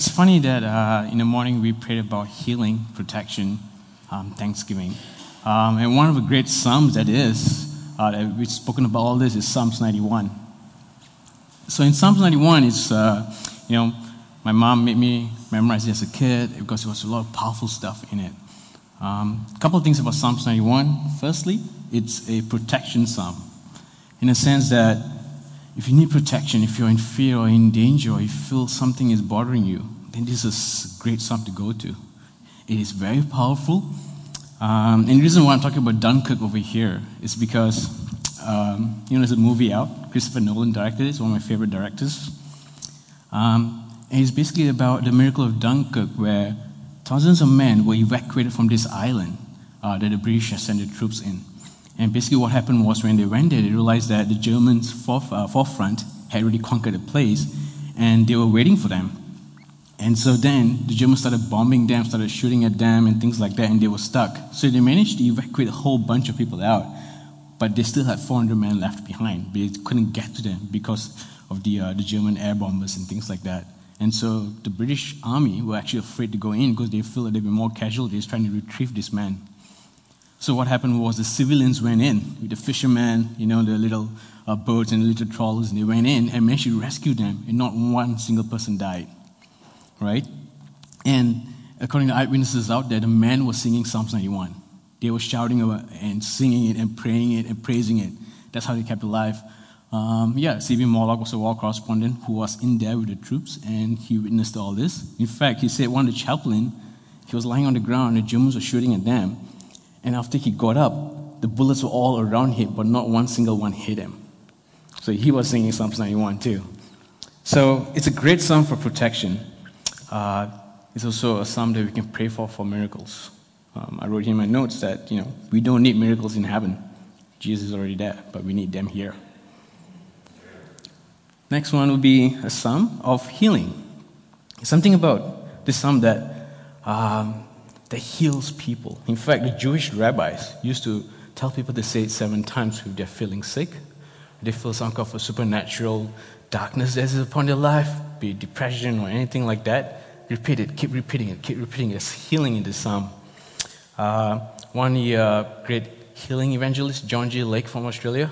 it's funny that uh, in the morning we prayed about healing, protection, um, thanksgiving. Um, and one of the great Psalms that is, uh, that we've spoken about all this, is Psalms 91. So in Psalms 91, it's, uh, you know, my mom made me memorize it as a kid because there was a lot of powerful stuff in it. Um, a couple of things about Psalms 91. Firstly, it's a protection psalm in a sense that if you need protection, if you're in fear or in danger, or you feel something is bothering you, then this is a great psalm to go to. It is very powerful. Um, and the reason why I'm talking about Dunkirk over here is because, um, you know, there's a movie out. Christopher Nolan directed it. It's one of my favorite directors. Um, and it's basically about the miracle of Dunkirk, where thousands of men were evacuated from this island uh, that the British had sent their troops in. And basically, what happened was when they went there, they realized that the Germans' uh, forefront had already conquered the place, and they were waiting for them. And so then the Germans started bombing them, started shooting at them, and things like that, and they were stuck. So they managed to evacuate a whole bunch of people out, but they still had 400 men left behind. They couldn't get to them because of the, uh, the German air bombers and things like that. And so the British army were actually afraid to go in because they feel that there'd be more casualties trying to retrieve these men. So what happened was the civilians went in with the fishermen, you know, the little uh, boats and little trawlers, and they went in and managed to rescue them, and not one single person died. Right? And according to eyewitnesses out there, the men were singing Psalms 91. They were shouting and singing it and praying it and praising it. That's how they kept alive. Um, yeah, C.B. Mortlock was a war correspondent who was in there with the troops, and he witnessed all this. In fact, he said one of the chaplain, he was lying on the ground, and the Germans were shooting at them, and after he got up, the bullets were all around him, but not one single one hit him. So he was singing Psalms 91 too. So it's a great psalm for protection. Uh, it's also a psalm that we can pray for for miracles. Um, I wrote in my notes that you know we don't need miracles in heaven. Jesus is already there, but we need them here. Next one would be a psalm of healing. Something about this psalm that um, that heals people. In fact, the Jewish rabbis used to tell people to say it seven times if they're feeling sick. They feel some kind of supernatural darkness that is upon their life, be it depression or anything like that. Repeat it, keep repeating it, keep repeating it. There's healing in the psalm. Uh, one uh, great healing evangelist, John G. Lake from Australia,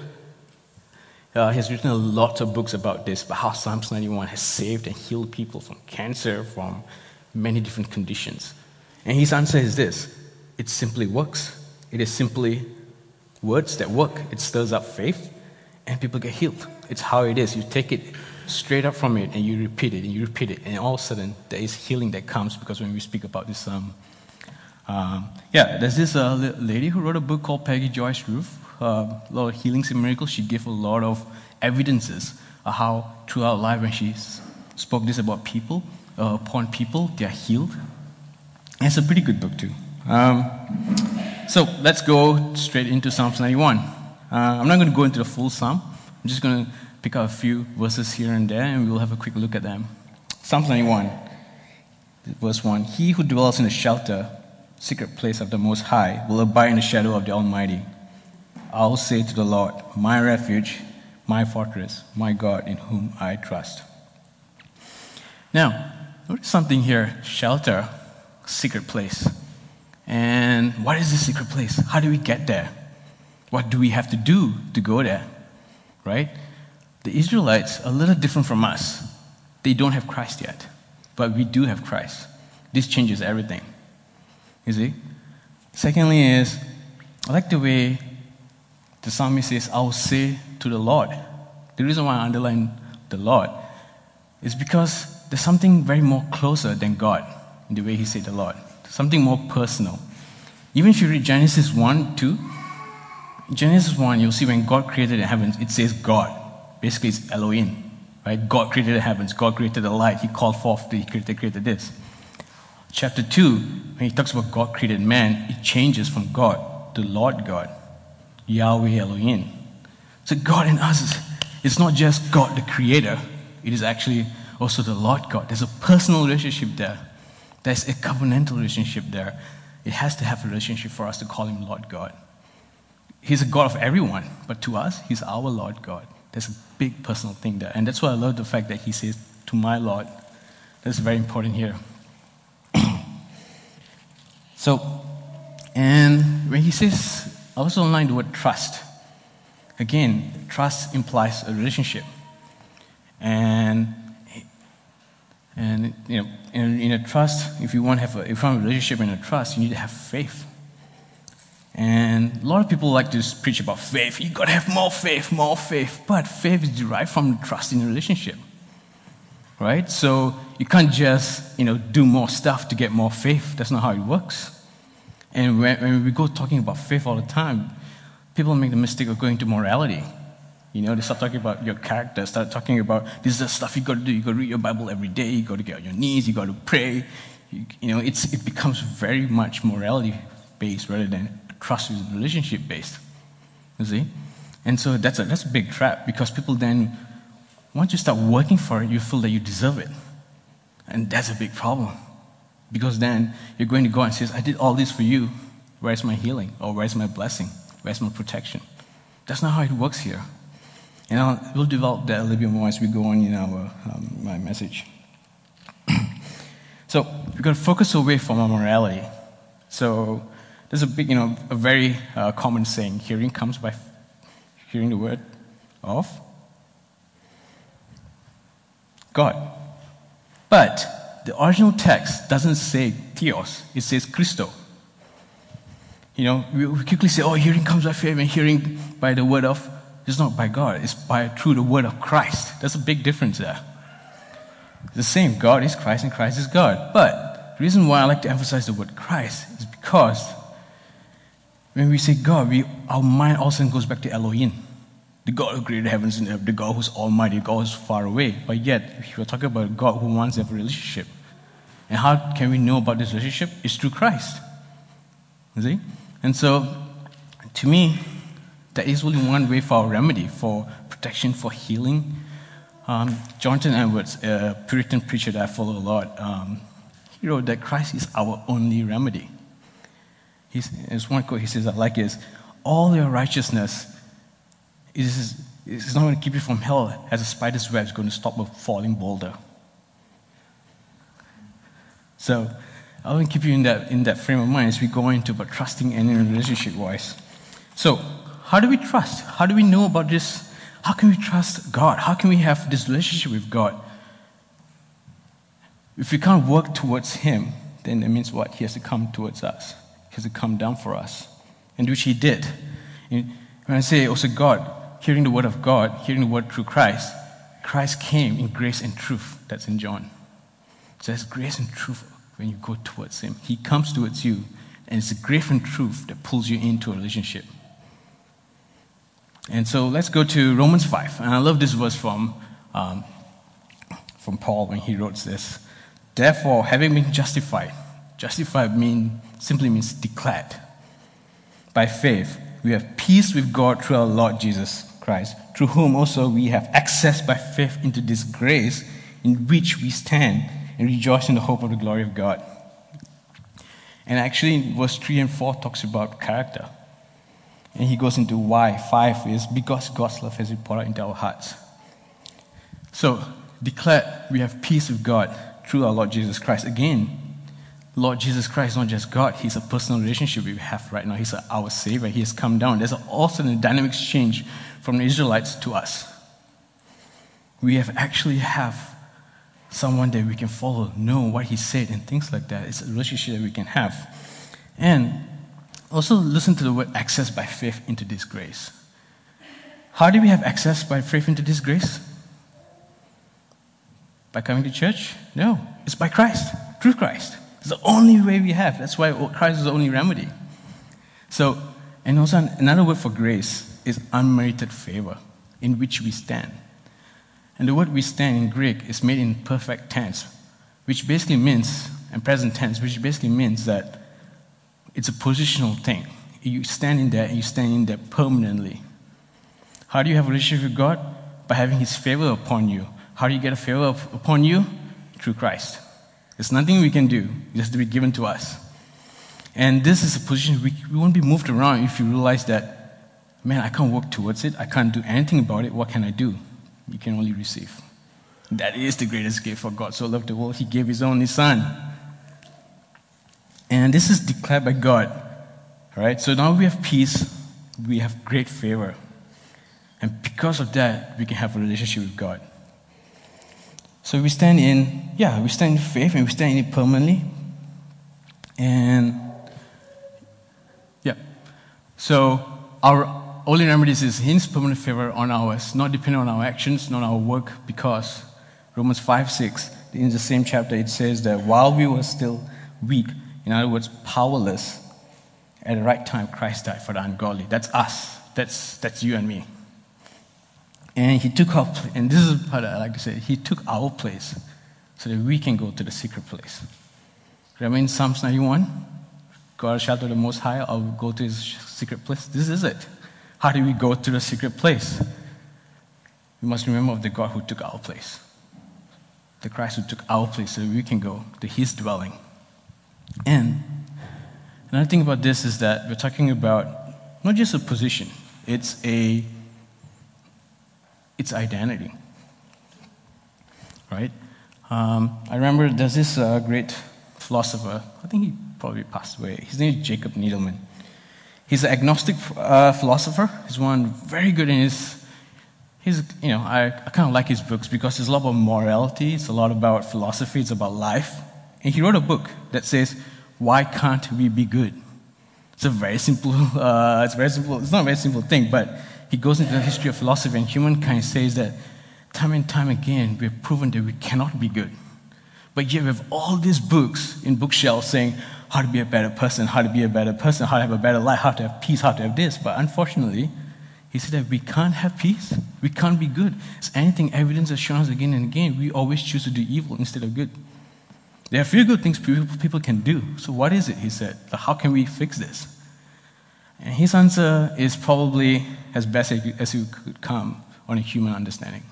uh, has written a lot of books about this, about how Psalms 91 has saved and healed people from cancer, from many different conditions. And his answer is this it simply works. It is simply words that work. It stirs up faith, and people get healed. It's how it is. You take it straight up from it, and you repeat it, and you repeat it, and all of a sudden, there is healing that comes because when we speak about this, um, um, yeah, there's this uh, lady who wrote a book called Peggy Joyce Ruth, uh, a lot of healings and miracles. She gave a lot of evidences of how throughout life, when she spoke this about people, uh, upon people, they are healed, it's a pretty good book, too. Um, so let's go straight into Psalms 91. Uh, I'm not going to go into the full psalm. I'm just going to pick out a few verses here and there, and we'll have a quick look at them. Psalms 91, verse 1 He who dwells in the shelter, secret place of the Most High, will abide in the shadow of the Almighty. I'll say to the Lord, My refuge, my fortress, my God in whom I trust. Now, notice something here shelter secret place. And what is this secret place? How do we get there? What do we have to do to go there? Right? The Israelites are a little different from us. They don't have Christ yet, but we do have Christ. This changes everything. You see? Secondly, is I like the way the psalmist says, I will say to the Lord. The reason why I underline the Lord is because there's something very more closer than God in the way he said the Lord. Something more personal. Even if you read Genesis 1, 2, Genesis 1, you'll see when God created the heavens, it says God. Basically, it's Elohim. Right? God created the heavens, God created the light, He called forth, He created, created this. Chapter 2, when he talks about God created man, it changes from God to Lord God, Yahweh Elohim. So God in us is it's not just God the creator, it is actually also the Lord God. There's a personal relationship there. There's a covenantal relationship there. It has to have a relationship for us to call him Lord God. He's a God of everyone, but to us, he's our Lord God. There's a big personal thing there. And that's why I love the fact that he says, To my Lord, That's very important here. so, and when he says, I also online the word trust. Again, trust implies a relationship. And and you know, in, in, a trust, if you want to have a, if you want a relationship in a trust, you need to have faith. And a lot of people like to preach about faith. You gotta have more faith, more faith. But faith is derived from trust in a relationship. Right? So you can't just, you know, do more stuff to get more faith. That's not how it works. And when, when we go talking about faith all the time, people make the mistake of going to morality. You know, they start talking about your character, start talking about this is the stuff you got to do. You got to read your Bible every day. You got to get on your knees. You got to pray. You, you know, it's, it becomes very much morality based rather than trust is relationship based. You see? And so that's a, that's a big trap because people then, once you start working for it, you feel that you deserve it. And that's a big problem. Because then you're going to go and say, I did all this for you. Where's my healing? Or where's my blessing? Where's my protection? That's not how it works here. And I'll, we'll develop that a little bit more as we go on in our um, my message. so we've got to focus away from our morality. So there's a big, you know, a very uh, common saying: hearing comes by hearing the word of God. But the original text doesn't say theos; it says Christo. You know, we quickly say, "Oh, hearing comes by faith, and hearing by the word of." It's not by God; it's by through the word of Christ. There's a big difference there. It's the same. God is Christ, and Christ is God. But the reason why I like to emphasize the word Christ is because when we say God, we, our mind also goes back to Elohim, the God who created heavens and earth, the God who's almighty, the God who's far away. But yet, we're talking about God who wants to have a relationship, and how can we know about this relationship? It's through Christ. You see? And so, to me, there is only one way for our remedy, for protection, for healing. Um, Jonathan Edwards, a Puritan preacher that I follow a lot, um, he wrote that Christ is our only remedy. He's, there's one quote he says I like is, all your righteousness is, is not going to keep you from hell as a spider's web is going to stop a falling boulder. So I want to keep you in that, in that frame of mind as we go into but trusting and in relationship wise. So how do we trust? How do we know about this? How can we trust God? How can we have this relationship with God? If we can't work towards Him, then it means what? He has to come towards us He has to come down for us, and which he did. And when I say also God, hearing the word of God, hearing the word through Christ, Christ came in grace and truth. That's in John. So there's grace and truth when you go towards him. He comes towards you, and it's the grace and truth that pulls you into a relationship. And so let's go to Romans 5. And I love this verse from, um, from Paul when he wrote this. Therefore, having been justified, justified mean, simply means declared. By faith, we have peace with God through our Lord Jesus Christ, through whom also we have access by faith into this grace in which we stand and rejoice in the hope of the glory of God. And actually, verse 3 and 4 talks about character. And he goes into why. 5 is because God's love has been poured out into our hearts. So, declare we have peace with God through our Lord Jesus Christ. Again, Lord Jesus Christ is not just God, He's a personal relationship we have right now. He's our Savior. He has come down. There's also a dynamic exchange from the Israelites to us. We have actually have someone that we can follow, know what He said, and things like that. It's a relationship that we can have. And also listen to the word access by faith into this grace. How do we have access by faith into this grace? By coming to church? No, it's by Christ, through Christ. It's the only way we have. That's why Christ is the only remedy. So, and also another word for grace is unmerited favor, in which we stand. And the word we stand in Greek is made in perfect tense, which basically means, and present tense, which basically means that it's a positional thing. You stand in there and you stand in there permanently. How do you have a relationship with God? By having His favor upon you. How do you get a favor upon you? Through Christ. There's nothing we can do, it has to be given to us. And this is a position we, we won't be moved around if you realize that, man, I can't work towards it, I can't do anything about it, what can I do? You can only receive. That is the greatest gift for God. So loved the world, He gave His only Son. And this is declared by God. All right? So now we have peace, we have great favor. And because of that, we can have a relationship with God. So we stand in, yeah, we stand in faith and we stand in it permanently. And yeah. So our only remedies is His permanent favor on ours, not depending on our actions, not our work, because Romans 5 6, in the same chapter, it says that while we were still weak, in other words, powerless, at the right time, Christ died for the ungodly. That's us. That's, that's you and me. And he took our and this is what I like to say, he took our place so that we can go to the secret place. Remember in Psalms 91? God shelter the Most High, I will go to his secret place. This is it. How do we go to the secret place? We must remember of the God who took our place the Christ who took our place so we can go to his dwelling. And another thing about this is that we're talking about not just a position, it's a it's identity. Right? Um, I remember there's this uh, great philosopher, I think he probably passed away. His name is Jacob Needleman. He's an agnostic uh, philosopher. He's one very good in his he's, you know, I, I kind of like his books because it's a lot about morality, it's a lot about philosophy, it's about life. And he wrote a book that says, Why Can't We Be Good? It's a very simple, uh, it's very simple, it's not a very simple thing, but he goes into the history of philosophy and humankind says that time and time again we've proven that we cannot be good. But yet we have all these books in bookshelves saying how to be a better person, how to be a better person, how to have a better life, how to have peace, how to have this. But unfortunately, he said that we can't have peace. We can't be good. It's anything evidence has shown us again and again, we always choose to do evil instead of good. There are a few good things people can do. So, what is it? He said. How can we fix this? And his answer is probably as best as you could come on a human understanding.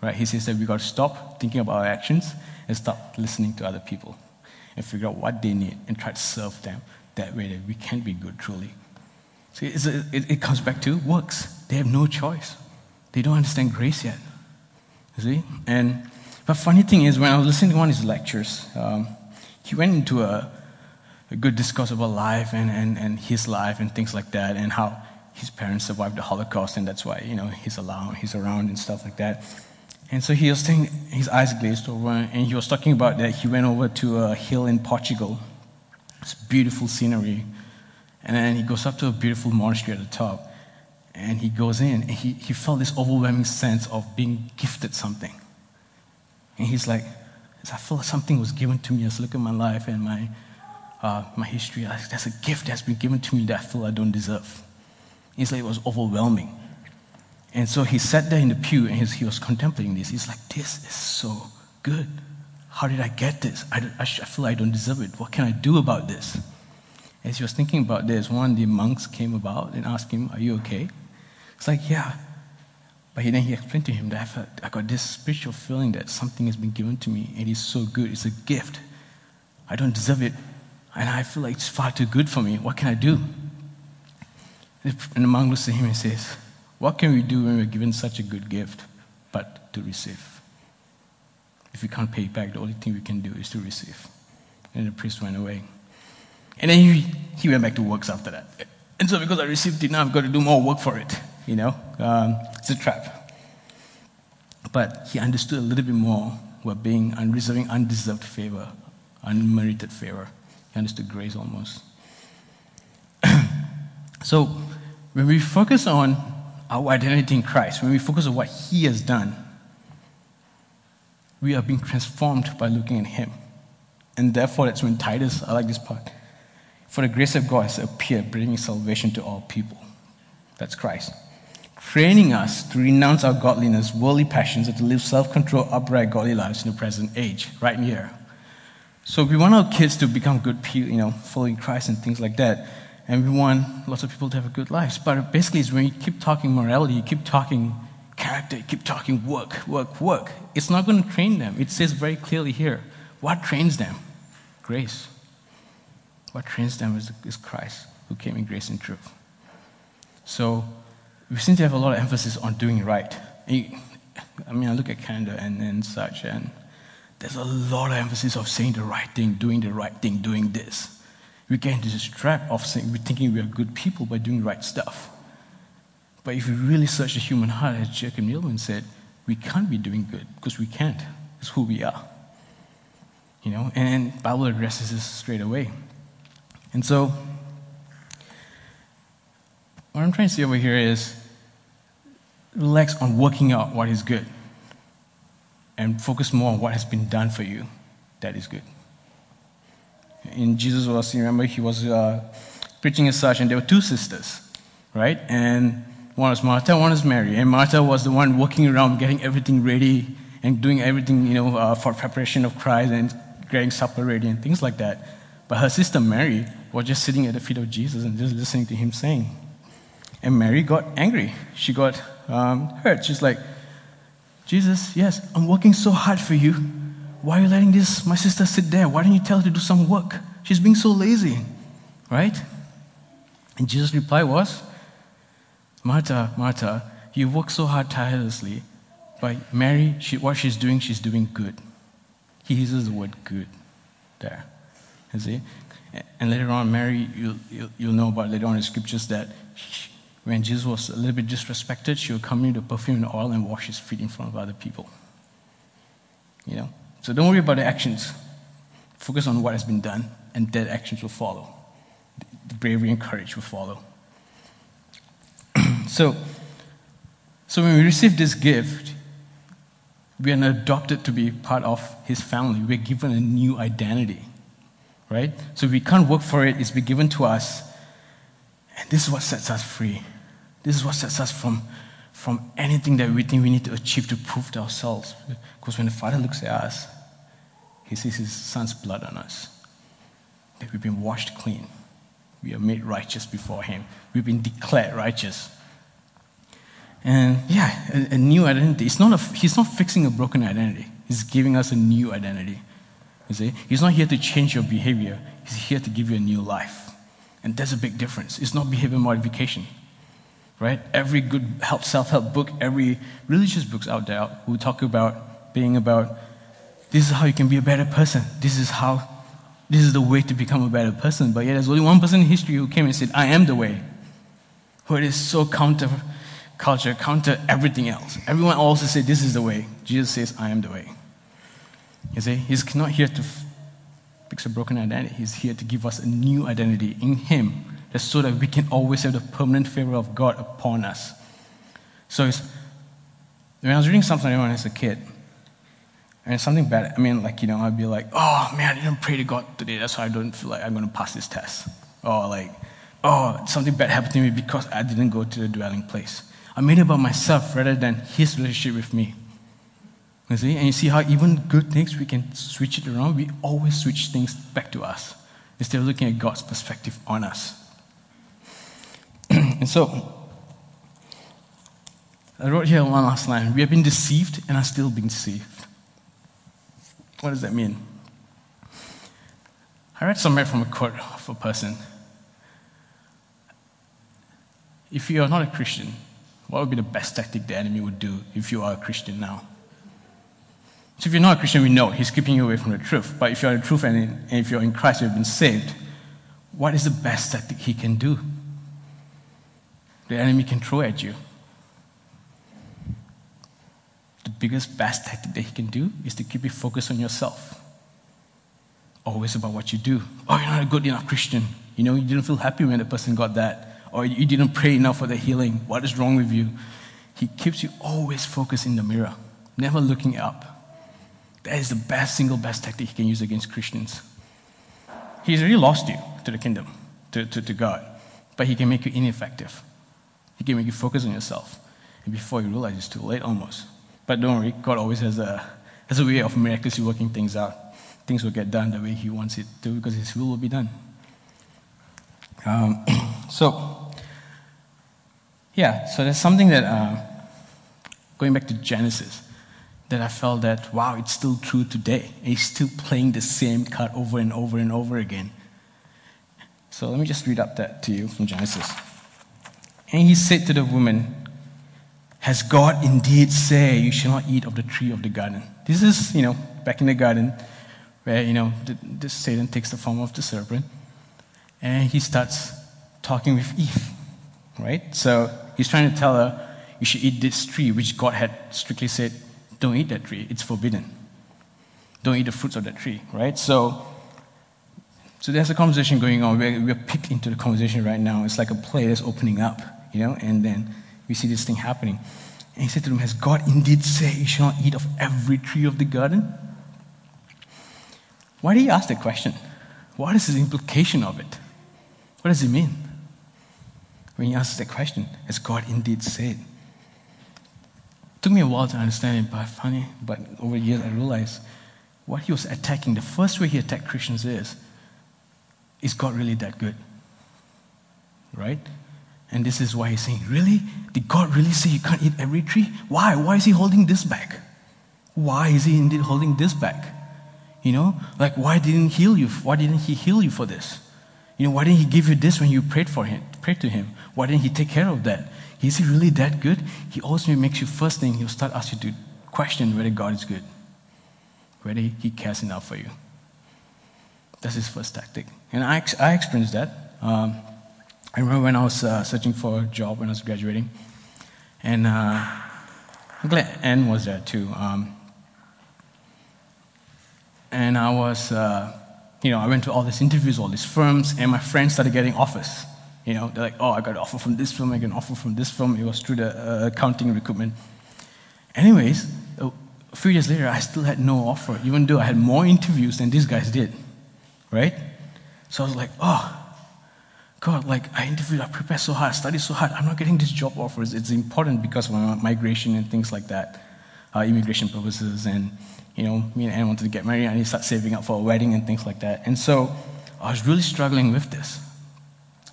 Right? He says that we've got to stop thinking about our actions and stop listening to other people and figure out what they need and try to serve them that way that we can be good truly. See, a, it, it comes back to works. They have no choice. They don't understand grace yet. You see? And but funny thing is, when I was listening to one of his lectures, um, he went into a, a good discourse about life and, and, and his life and things like that, and how his parents survived the Holocaust, and that's why you know he's around, he's around and stuff like that. And so he was saying, his eyes glazed over, and he was talking about that he went over to a hill in Portugal. It's beautiful scenery, and then he goes up to a beautiful monastery at the top. And he goes in, and he, he felt this overwhelming sense of being gifted something. And he's like, I feel like something was given to me. As I look at my life and my, uh, my history. Like, There's a gift that's been given to me that I feel I don't deserve. He's like, it was overwhelming. And so he sat there in the pew and he was contemplating this. He's like, this is so good. How did I get this? I, I, I feel I don't deserve it. What can I do about this? As he was thinking about this, one of the monks came about and asked him, Are you okay? It's like, Yeah. But then he explained to him that I, I got this spiritual feeling that something has been given to me and it's so good. It's a gift. I don't deserve it. And I feel like it's far too good for me. What can I do? And the monk looks at him and says, What can we do when we're given such a good gift but to receive? If we can't pay back, the only thing we can do is to receive. And the priest went away. And then he, he went back to works after that. And so because I received it now, I've got to do more work for it. You know, um, it's a trap. But he understood a little bit more what being undeserving, undeserved favor, unmerited favor. He understood grace almost. so when we focus on our identity in Christ, when we focus on what He has done, we are being transformed by looking at Him. And therefore, that's when Titus, I like this part, for the grace of God has appeared, bringing salvation to all people. That's Christ. Training us to renounce our godliness, worldly passions, and to live self controlled, upright, godly lives in the present age, right here. So we want our kids to become good people, you know, following Christ and things like that. And we want lots of people to have a good life. But basically, it's when you keep talking morality, you keep talking character, you keep talking work, work, work. It's not going to train them. It says very clearly here what trains them? Grace. What trains them is, is Christ, who came in grace and truth. So we seem to have a lot of emphasis on doing right. I mean, I look at Canada and, and such, and there's a lot of emphasis of saying the right thing, doing the right thing, doing this. We get into this trap of saying, we're thinking we are good people by doing right stuff. But if we really search the human heart, as Jacob Needleman said, we can't be doing good because we can't. It's who we are. You know, and Bible addresses this straight away. And so, what I'm trying to say over here is relax on working out what is good and focus more on what has been done for you that is good. In Jesus was, remember, he was uh, preaching as such, and there were two sisters, right? And one was Martha, one was Mary. And Martha was the one walking around, getting everything ready and doing everything, you know, uh, for preparation of Christ and getting supper ready and things like that. But her sister Mary was just sitting at the feet of Jesus and just listening to him saying. And Mary got angry. She got um, hurt. She's like, Jesus, yes, I'm working so hard for you. Why are you letting this, my sister, sit there? Why don't you tell her to do some work? She's being so lazy, right? And Jesus' reply was, Martha, Martha, you work so hard tirelessly, but Mary, she, what she's doing, she's doing good. He uses the word good there. You see? And later on, Mary, you'll, you'll, you'll know about later on in scriptures that she, when Jesus was a little bit disrespected, she would come in with perfume and oil and wash his feet in front of other people. You know? So don't worry about the actions. Focus on what has been done, and that actions will follow. The bravery and courage will follow. so, so when we receive this gift, we are adopted to be part of his family. We're given a new identity. Right? So we can't work for it, it's been given to us. And this is what sets us free. This is what sets us from, from anything that we think we need to achieve to prove to ourselves. Because when the Father looks at us, he sees his Son's blood on us. That we've been washed clean. We are made righteous before him. We've been declared righteous. And yeah, a, a new identity. It's not a, he's not fixing a broken identity. He's giving us a new identity. You see? He's not here to change your behavior. He's here to give you a new life. And there's a big difference. It's not behavior modification. Right? Every good help, self-help book, every religious books out there who talk about being about this is how you can be a better person. This is how this is the way to become a better person. But yet there's only one person in history who came and said, I am the way. Who it is so counter culture, counter everything else. Everyone also said this is the way. Jesus says, I am the way. You see, he's not here to fix a broken identity. He's here to give us a new identity in him. That's so that we can always have the permanent favor of God upon us. So when I was reading something when I was a kid, and something bad, I mean, like, you know, I'd be like, oh man, I didn't pray to God today. That's why I don't feel like I'm going to pass this test. Or like, oh, something bad happened to me because I didn't go to the dwelling place. I made it about myself rather than his relationship with me. You see? And you see how even good things, we can switch it around. We always switch things back to us instead of looking at God's perspective on us. And so, I wrote here one last line. We have been deceived and are still being deceived. What does that mean? I read somewhere from a quote of a person. If you are not a Christian, what would be the best tactic the enemy would do if you are a Christian now? So if you're not a Christian, we know he's keeping you away from the truth. But if you're the truth and, if you're in Christ, you've been saved, what is the best tactic he can do? The enemy can throw at you. The biggest, best tactic that he can do is to keep you focused on yourself. Always about what you do. Oh, you're not a good enough Christian. You know, you didn't feel happy when the person got that or you didn't pray enough for the healing. What is wrong with you? He keeps you always focused in the mirror, never looking up. That is the best, single best tactic he can use against Christians. He's already lost you to the kingdom, to, to, to God, but he can make you ineffective. He can make you focus on yourself. And before you realize it's too late almost. But don't worry, God always has a, has a way of miraculously working things out. Things will get done the way He wants it to because His will will be done. Um, so, yeah, so there's something that, uh, going back to Genesis, that I felt that, wow, it's still true today. He's still playing the same card over and over and over again. So let me just read up that to you from Genesis. And he said to the woman, Has God indeed said you shall not eat of the tree of the garden? This is, you know, back in the garden where, you know, the, the Satan takes the form of the serpent and he starts talking with Eve, right? So he's trying to tell her, you should eat this tree, which God had strictly said, don't eat that tree, it's forbidden. Don't eat the fruits of that tree, right? So, so there's a conversation going on. We're, we're picked into the conversation right now. It's like a play that's opening up, you know, and then we see this thing happening. And he said to them, Has God indeed said you shall not eat of every tree of the garden? Why did he ask that question? What is the implication of it? What does it mean? When he asks that question, has God indeed said? It took me a while to understand it, but funny, but over the years I realized what he was attacking, the first way he attacked Christians is, is God really that good? Right? And this is why he's saying, Really? Did God really say you can't eat every tree? Why? Why is he holding this back? Why is he indeed holding this back? You know, like why didn't he heal you? Why didn't he heal you for this? You know, why didn't he give you this when you prayed for him, prayed to him? Why didn't he take care of that? Is he really that good? He also makes you first thing, he'll start asking you to question whether God is good, whether he cares enough for you. That's his first tactic. And I, I experienced that. Um, I remember when I was uh, searching for a job when I was graduating, and uh, I'm glad Anne was there too. Um, and I was, uh, you know, I went to all these interviews, all these firms, and my friends started getting offers. You know, they're like, oh, I got an offer from this firm, I got an offer from this firm. It was through the uh, accounting recruitment. Anyways, a few years later, I still had no offer, even though I had more interviews than these guys did, right? So I was like, oh, God, like I interviewed, I prepared so hard, I studied so hard. I'm not getting these job offers. It's important because of my migration and things like that, uh, immigration purposes. And, you know, me and Anne wanted to get married. I need to start saving up for a wedding and things like that. And so I was really struggling with this.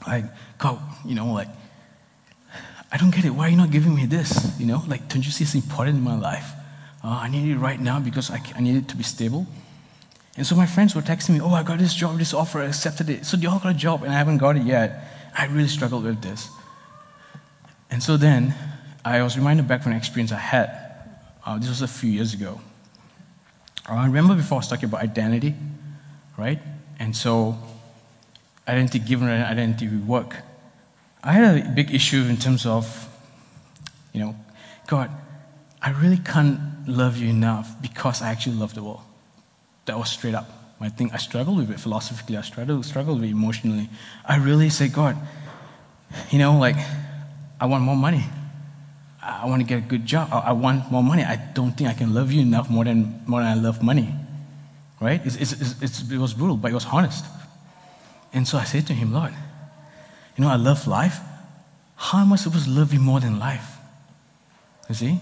Like, God, you know, like, I don't get it. Why are you not giving me this? You know, like, don't you see it's important in my life? Uh, I need it right now because I, I need it to be stable. And so my friends were texting me, oh, I got this job, this offer, I accepted it. So they all got a job and I haven't got it yet. I really struggled with this. And so then I was reminded back from an experience I had. Uh, this was a few years ago. Uh, I remember before I was talking about identity, right? And so identity given and identity we work. I had a big issue in terms of, you know, God, I really can't love you enough because I actually love the world. That was straight up my thing. I struggled with it philosophically. I struggled, struggled with it emotionally. I really say, God, you know, like, I want more money. I want to get a good job. I want more money. I don't think I can love you enough more than, more than I love money. Right? It's, it's, it's, it was brutal, but it was honest. And so I said to him, Lord, you know, I love life. How am I supposed to love you more than life? You see?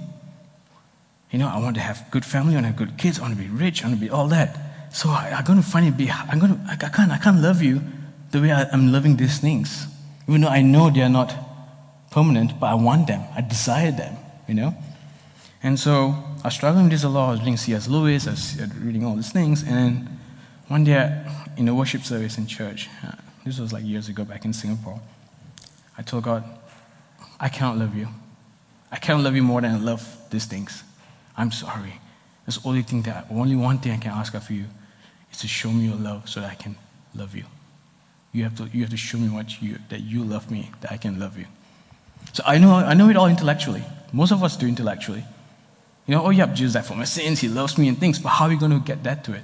You know, I want to have good family, I want to have good kids, I want to be rich, I want to be all that. So I, am going to find it be, I'm going to, I, I, can't, I can't love you the way I, I'm loving these things. Even though I know they are not permanent, but I want them. I desire them, you know? And so I was struggling with this a lot. I was reading C.S. Lewis, I was reading all these things. And then one day in a worship service in church, uh, this was like years ago back in Singapore, I told God, I cannot love you. I cannot love you more than I love these things. I'm sorry. There's only thing that only one thing I can ask of you is to show me your love so that I can love you. You have to, you have to show me what you, that you love me, that I can love you. So I know, I know it all intellectually. Most of us do intellectually. You know, oh, yeah, Jesus died for my sins, he loves me and things, but how are we going to get that to it?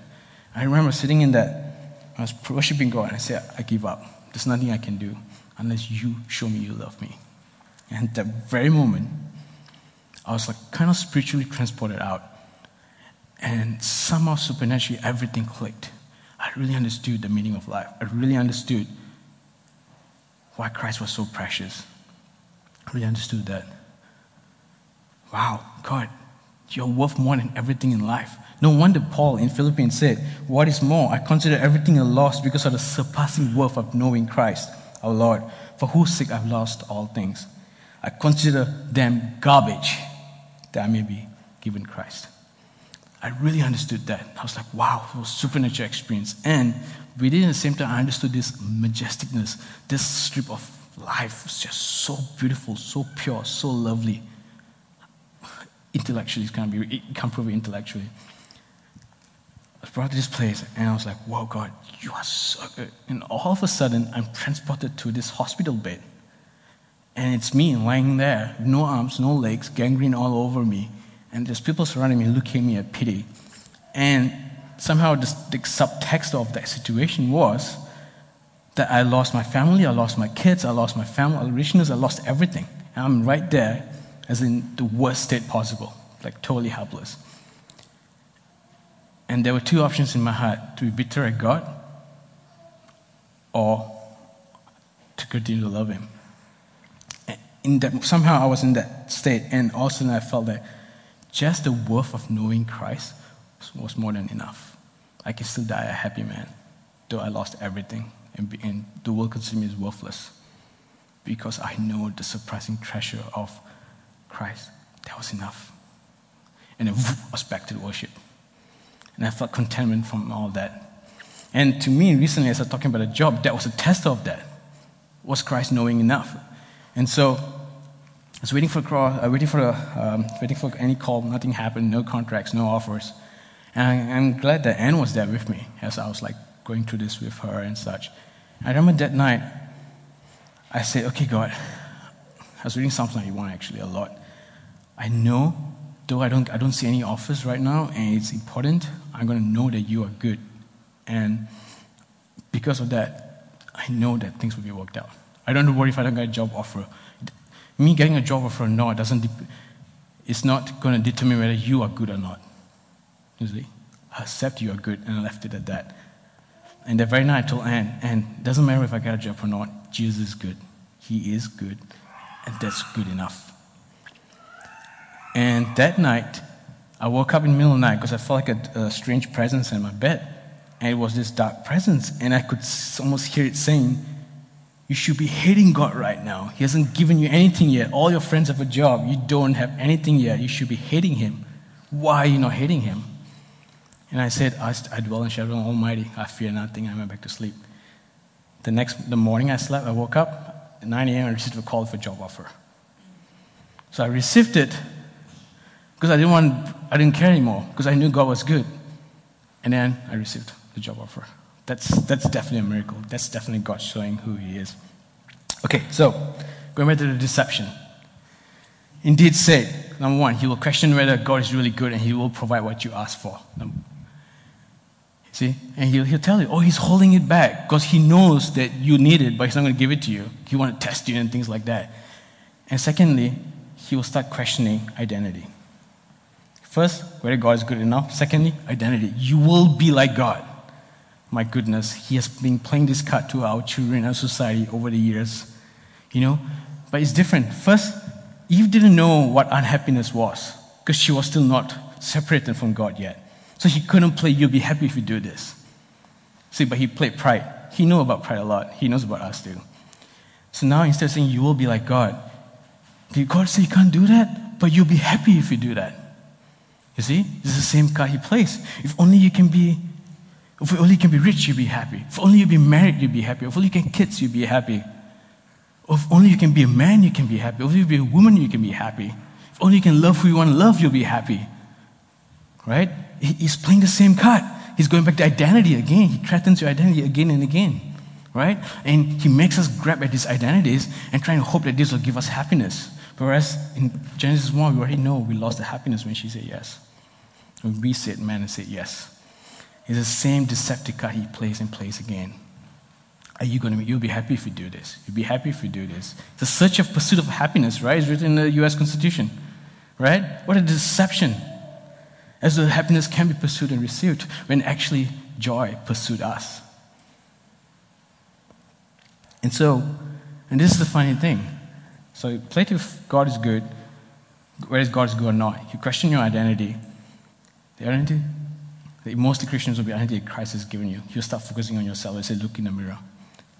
I remember sitting in that, I was worshiping God, and I said, I give up. There's nothing I can do unless you show me you love me. And that very moment, I was like kind of spiritually transported out. And somehow supernaturally everything clicked. I really understood the meaning of life. I really understood why Christ was so precious. I really understood that. Wow, God, you're worth more than everything in life. No wonder Paul in Philippians said, What is more, I consider everything a loss because of the surpassing worth of knowing Christ, our Lord, for whose sake I've lost all things. I consider them garbage that I may be given Christ. I really understood that. I was like, wow, it was a supernatural experience. And within the same time, I understood this majesticness, this strip of life was just so beautiful, so pure, so lovely. intellectually, going to be, you can't prove it intellectually. I was brought to this place, and I was like, wow, God, you are so good!" And all of a sudden, I'm transported to this hospital bed, and it's me lying there, no arms, no legs, gangrene all over me, and there's people surrounding me looking at me at pity, and somehow the, the subtext of that situation was that I lost my family, I lost my kids, I lost my family, richness, I lost everything, and I'm right there, as in the worst state possible, like totally helpless. And there were two options in my heart to be bitter at God or to continue to love Him. In that, somehow I was in that state, and all of a sudden I felt that just the worth of knowing Christ was more than enough. I can still die a happy man, though I lost everything, and, and the world consumed me is worthless. Because I know the surprising treasure of Christ. That was enough. And then I was back to worship. And I felt contentment from all that. And to me, recently, as I was talking about a job, that was a test of that. Was Christ knowing enough? And so I was waiting for uh, waiting for a, um, waiting for any call. Nothing happened. No contracts. No offers. And I, am glad that Anne was there with me as I was like going through this with her and such. I remember that night. I said, "Okay, God." I was reading Psalms 91 actually a lot. I know though I don't, I don't see any offers right now and it's important, I'm going to know that you are good. And because of that, I know that things will be worked out. I don't worry if I don't get a job offer. Me getting a job offer or not doesn't, it's not going to determine whether you are good or not. You see? I accept you are good and I left it at that. And that very night I told Anne, and it doesn't matter if I get a job or not, Jesus is good. He is good, and that's good enough. And that night, I woke up in the middle of the night because I felt like a, a, strange presence in my bed. And it was this dark presence. And I could almost hear it saying, You should be hating God right now. He hasn't given you anything yet. All your friends have a job. You don't have anything yet. You should be hating Him. Why are you not hating Him? And I said, I, I dwell in shadow of Almighty. I fear nothing. I went back to sleep. The next the morning I slept, I woke up. At 9 a.m., I received a call for a job offer. So I received it because I didn't want, I didn't care anymore because I knew God was good. And then I received the job offer. That's, that's definitely a miracle. That's definitely God showing who He is. Okay, so going back to the deception. Indeed, say, number one, He will question whether God is really good and He will provide what you ask for. See? And he'll, he'll tell you, oh, He's holding it back because He knows that you need it, but He's not going to give it to you. He want to test you and things like that. And secondly, He will start questioning identity. First, whether God is good enough. Secondly, identity. You will be like God. My goodness, He has been playing this card to our children and society over the years. You know? But it's different. First, Eve didn't know what unhappiness was because she was still not separated from God yet. So he couldn't play, You'll be happy if you do this. See, but he played pride. He knew about pride a lot. He knows about us too. So now instead of saying, You will be like God, did God say you can't do that? But you'll be happy if you do that. You see, it's the same card he plays. If only you can be, if only you can be rich, you'll be happy. If only you be married, you'll be happy. If only you can kids, you'll be happy. If only you can be a man, you can be happy. If only you be a woman, you can be happy. If only you can love who you want to love, you'll be happy. Right? He's playing the same card. He's going back to identity again. He threatens your identity again and again. Right? And he makes us grab at these identities and trying to hope that this will give us happiness. Whereas in Genesis 1, we already know we lost the happiness when she said yes. When we said man and said yes. It's the same deceptive card he plays and plays again. Are you going to you'll be happy if you do this. You'll be happy if you do this. The search of pursuit of happiness, right, It's written in the US Constitution, right? What a deception. As though happiness can be pursued and received when actually joy pursued us. And so, and this is the funny thing. So play to God is good, whether God is good or not. You question your identity, the identity that most Christians will be identity Christ has given you. You start focusing on yourself and say, look in the mirror.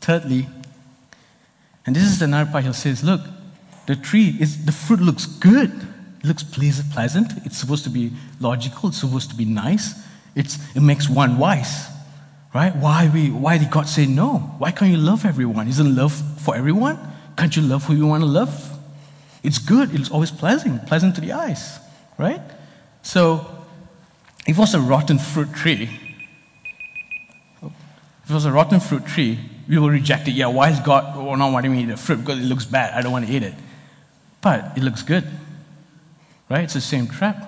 Thirdly, and this is another part he says, look, the tree is the fruit looks good. It looks pleasant. It's supposed to be logical. It's supposed to be nice. It's, it makes one wise. Right? Why, we, why did God say no? Why can't you love everyone? Isn't love for everyone? Can't you love who you want to love? It's good. It's always pleasant, pleasant to the eyes. right? So, it was a rotten fruit tree, if it was a rotten fruit tree, we will reject it. Yeah, why is God oh, not wanting me to eat the fruit? Because it looks bad. I don't want to eat it. But it looks good, right? It's the same trap.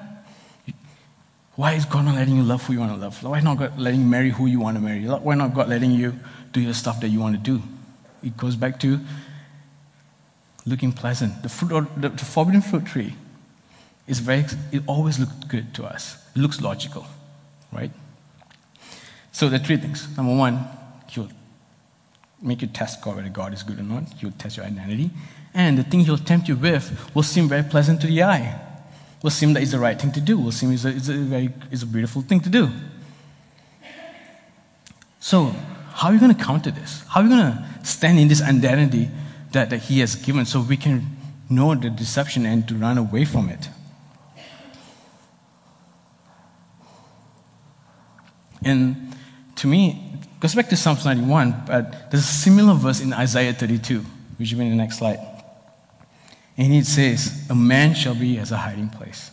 Why is God not letting you love who you want to love? Why not God letting you marry who you want to marry? Why not God letting you do your stuff that you want to do? It goes back to looking pleasant. The fruit, the, the forbidden fruit tree is very. It always looks good to us. It looks logical, right? So there are three things. Number one, he'll make you test God whether God is good or not. He'll test your identity, and the thing he'll tempt you with will seem very pleasant to the eye will seem that it's the right thing to do, will seem it's a, it's a very it's a beautiful thing to do. So, how are we going to counter this? How are we going to stand in this identity that, that He has given so we can know the deception and to run away from it? And to me, goes back to Psalms 91, but there's a similar verse in Isaiah 32, which will be in the next slide. And it says, A man shall be as a hiding place.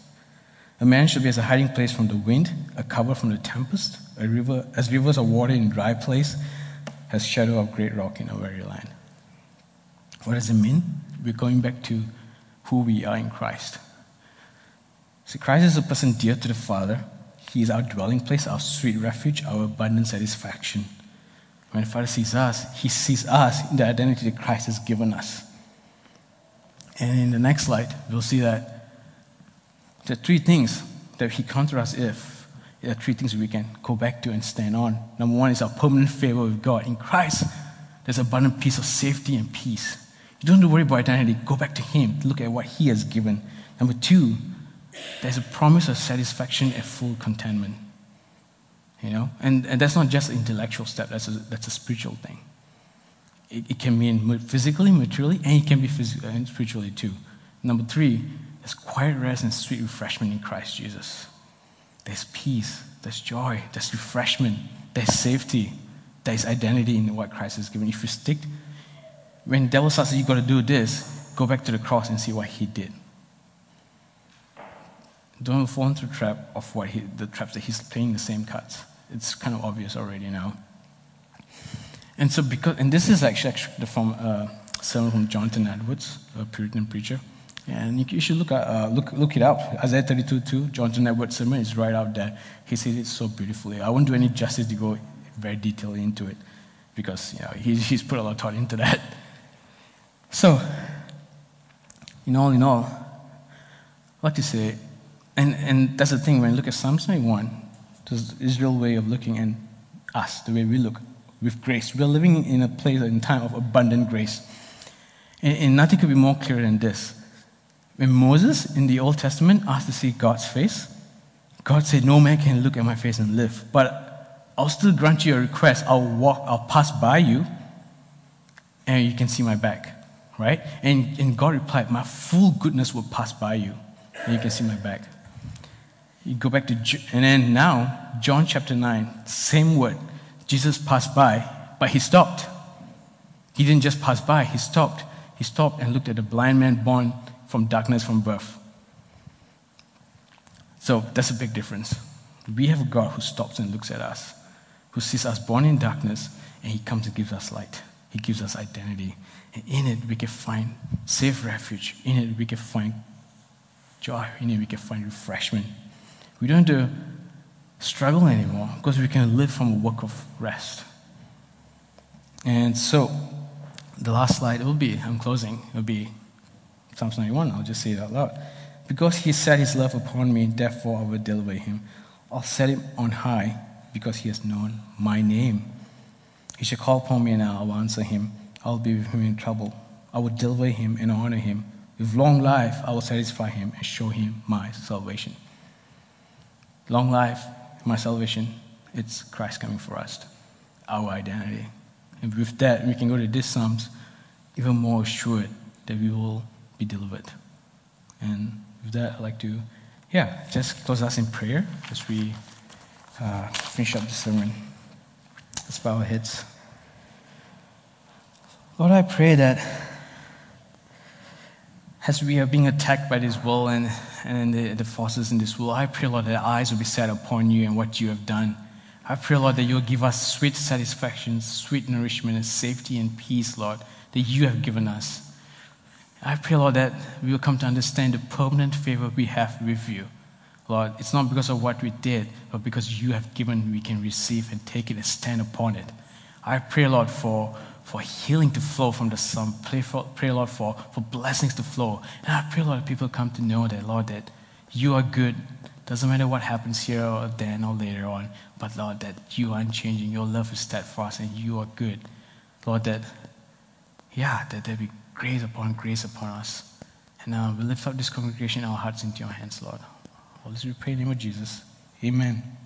A man shall be as a hiding place from the wind, a cover from the tempest, a river, as rivers of water in dry place, as shadow of great rock in a weary land. What does it mean? We're going back to who we are in Christ. See, Christ is a person dear to the Father. He is our dwelling place, our sweet refuge, our abundant satisfaction. When the Father sees us, He sees us in the identity that Christ has given us. And in the next slide, we'll see that are three things that he contrasts if. There are three things we can go back to and stand on. Number one is our permanent favor with God. In Christ, there's abundant peace of safety and peace. You don't have to worry about identity. Go back to Him. Look at what He has given. Number two, there's a promise of satisfaction and full contentment. You know, and, and that's not just an intellectual step, that's a, that's a spiritual thing. It, it can mean physically, materially, and it can be physically and uh, spiritually too. Number three, there's quiet rest and sweet refreshment in Christ Jesus. There's peace, there's joy, there's refreshment, there's safety, there's identity in what Christ has given. If you stick, when the devil says you got to do this, go back to the cross and see what he did. Don't fall into the trap of what he, the traps that he's playing the same cards. It's kind of obvious already now. And so, because, and this is actually, actually from uh, sermon from Jonathan Edwards, a Puritan preacher. And you, should look, at, uh, look, look it up. Isaiah 32 2, Jonathan Edwards' sermon is right out there. He says it so beautifully. I won't do any justice to go very detailedly into it because you know, he's, he's put a lot of thought into that. So, in all in all, I'd like to say, and, and that's the thing, when you look at Psalm 91, this Israel way of looking and us, the way we look, with grace. We're living in a place in time of abundant grace. And, and nothing could be more clear than this. When Moses in the Old Testament asked to see God's face, God said, No man can look at my face and live. But I'll still grant you a request. I'll walk, I'll pass by you, and you can see my back. Right? And, and God replied, My full goodness will pass by you, and you can see my back. You go back to, and then now, John chapter 9, same word. Jesus passed by, but he stopped. He didn't just pass by, he stopped. He stopped and looked at the blind man born from darkness from birth. So that's a big difference. We have a God who stops and looks at us, who sees us born in darkness, and he comes and gives us light. He gives us identity. And in it, we can find safe refuge. In it, we can find joy. In it, we can find refreshment. We don't struggle anymore because we can live from a work of rest. And so, the last slide will be, I'm closing, it will be Psalms 91. I'll just say it out loud. Because he set his love upon me, therefore I will deliver him. I'll set him on high because he has known my name. He shall call upon me and I will answer him. I will be with him in trouble. I will deliver him and honor him. With long life, I will satisfy him and show him my salvation. Long life my salvation, it's Christ coming for us, our identity. And with that, we can go to this Psalms even more assured that we will be delivered. And with that, I'd like to, yeah, just close us in prayer as we uh, finish up the sermon. Let's bow our heads. Lord, I pray that as we are being attacked by this world and, and the, the forces in this world, I pray, Lord, that our eyes will be set upon you and what you have done. I pray, Lord, that you will give us sweet satisfaction, sweet nourishment, and safety and peace, Lord, that you have given us. I pray, Lord, that we will come to understand the permanent favor we have with you. Lord, it's not because of what we did, but because you have given, we can receive and take it and stand upon it. I pray, Lord, for, for healing to flow from the sun. Pray, for, pray, Lord, for, for blessings to flow. And I pray, Lord, people come to know that, Lord, that you are good. Doesn't matter what happens here or then or later on, but Lord, that you are unchanging. Your love is steadfast and you are good. Lord, that, yeah, that there be grace upon grace upon us. And uh, we lift up this congregation, our hearts into your hands, Lord. All this we pray in the name of Jesus. Amen.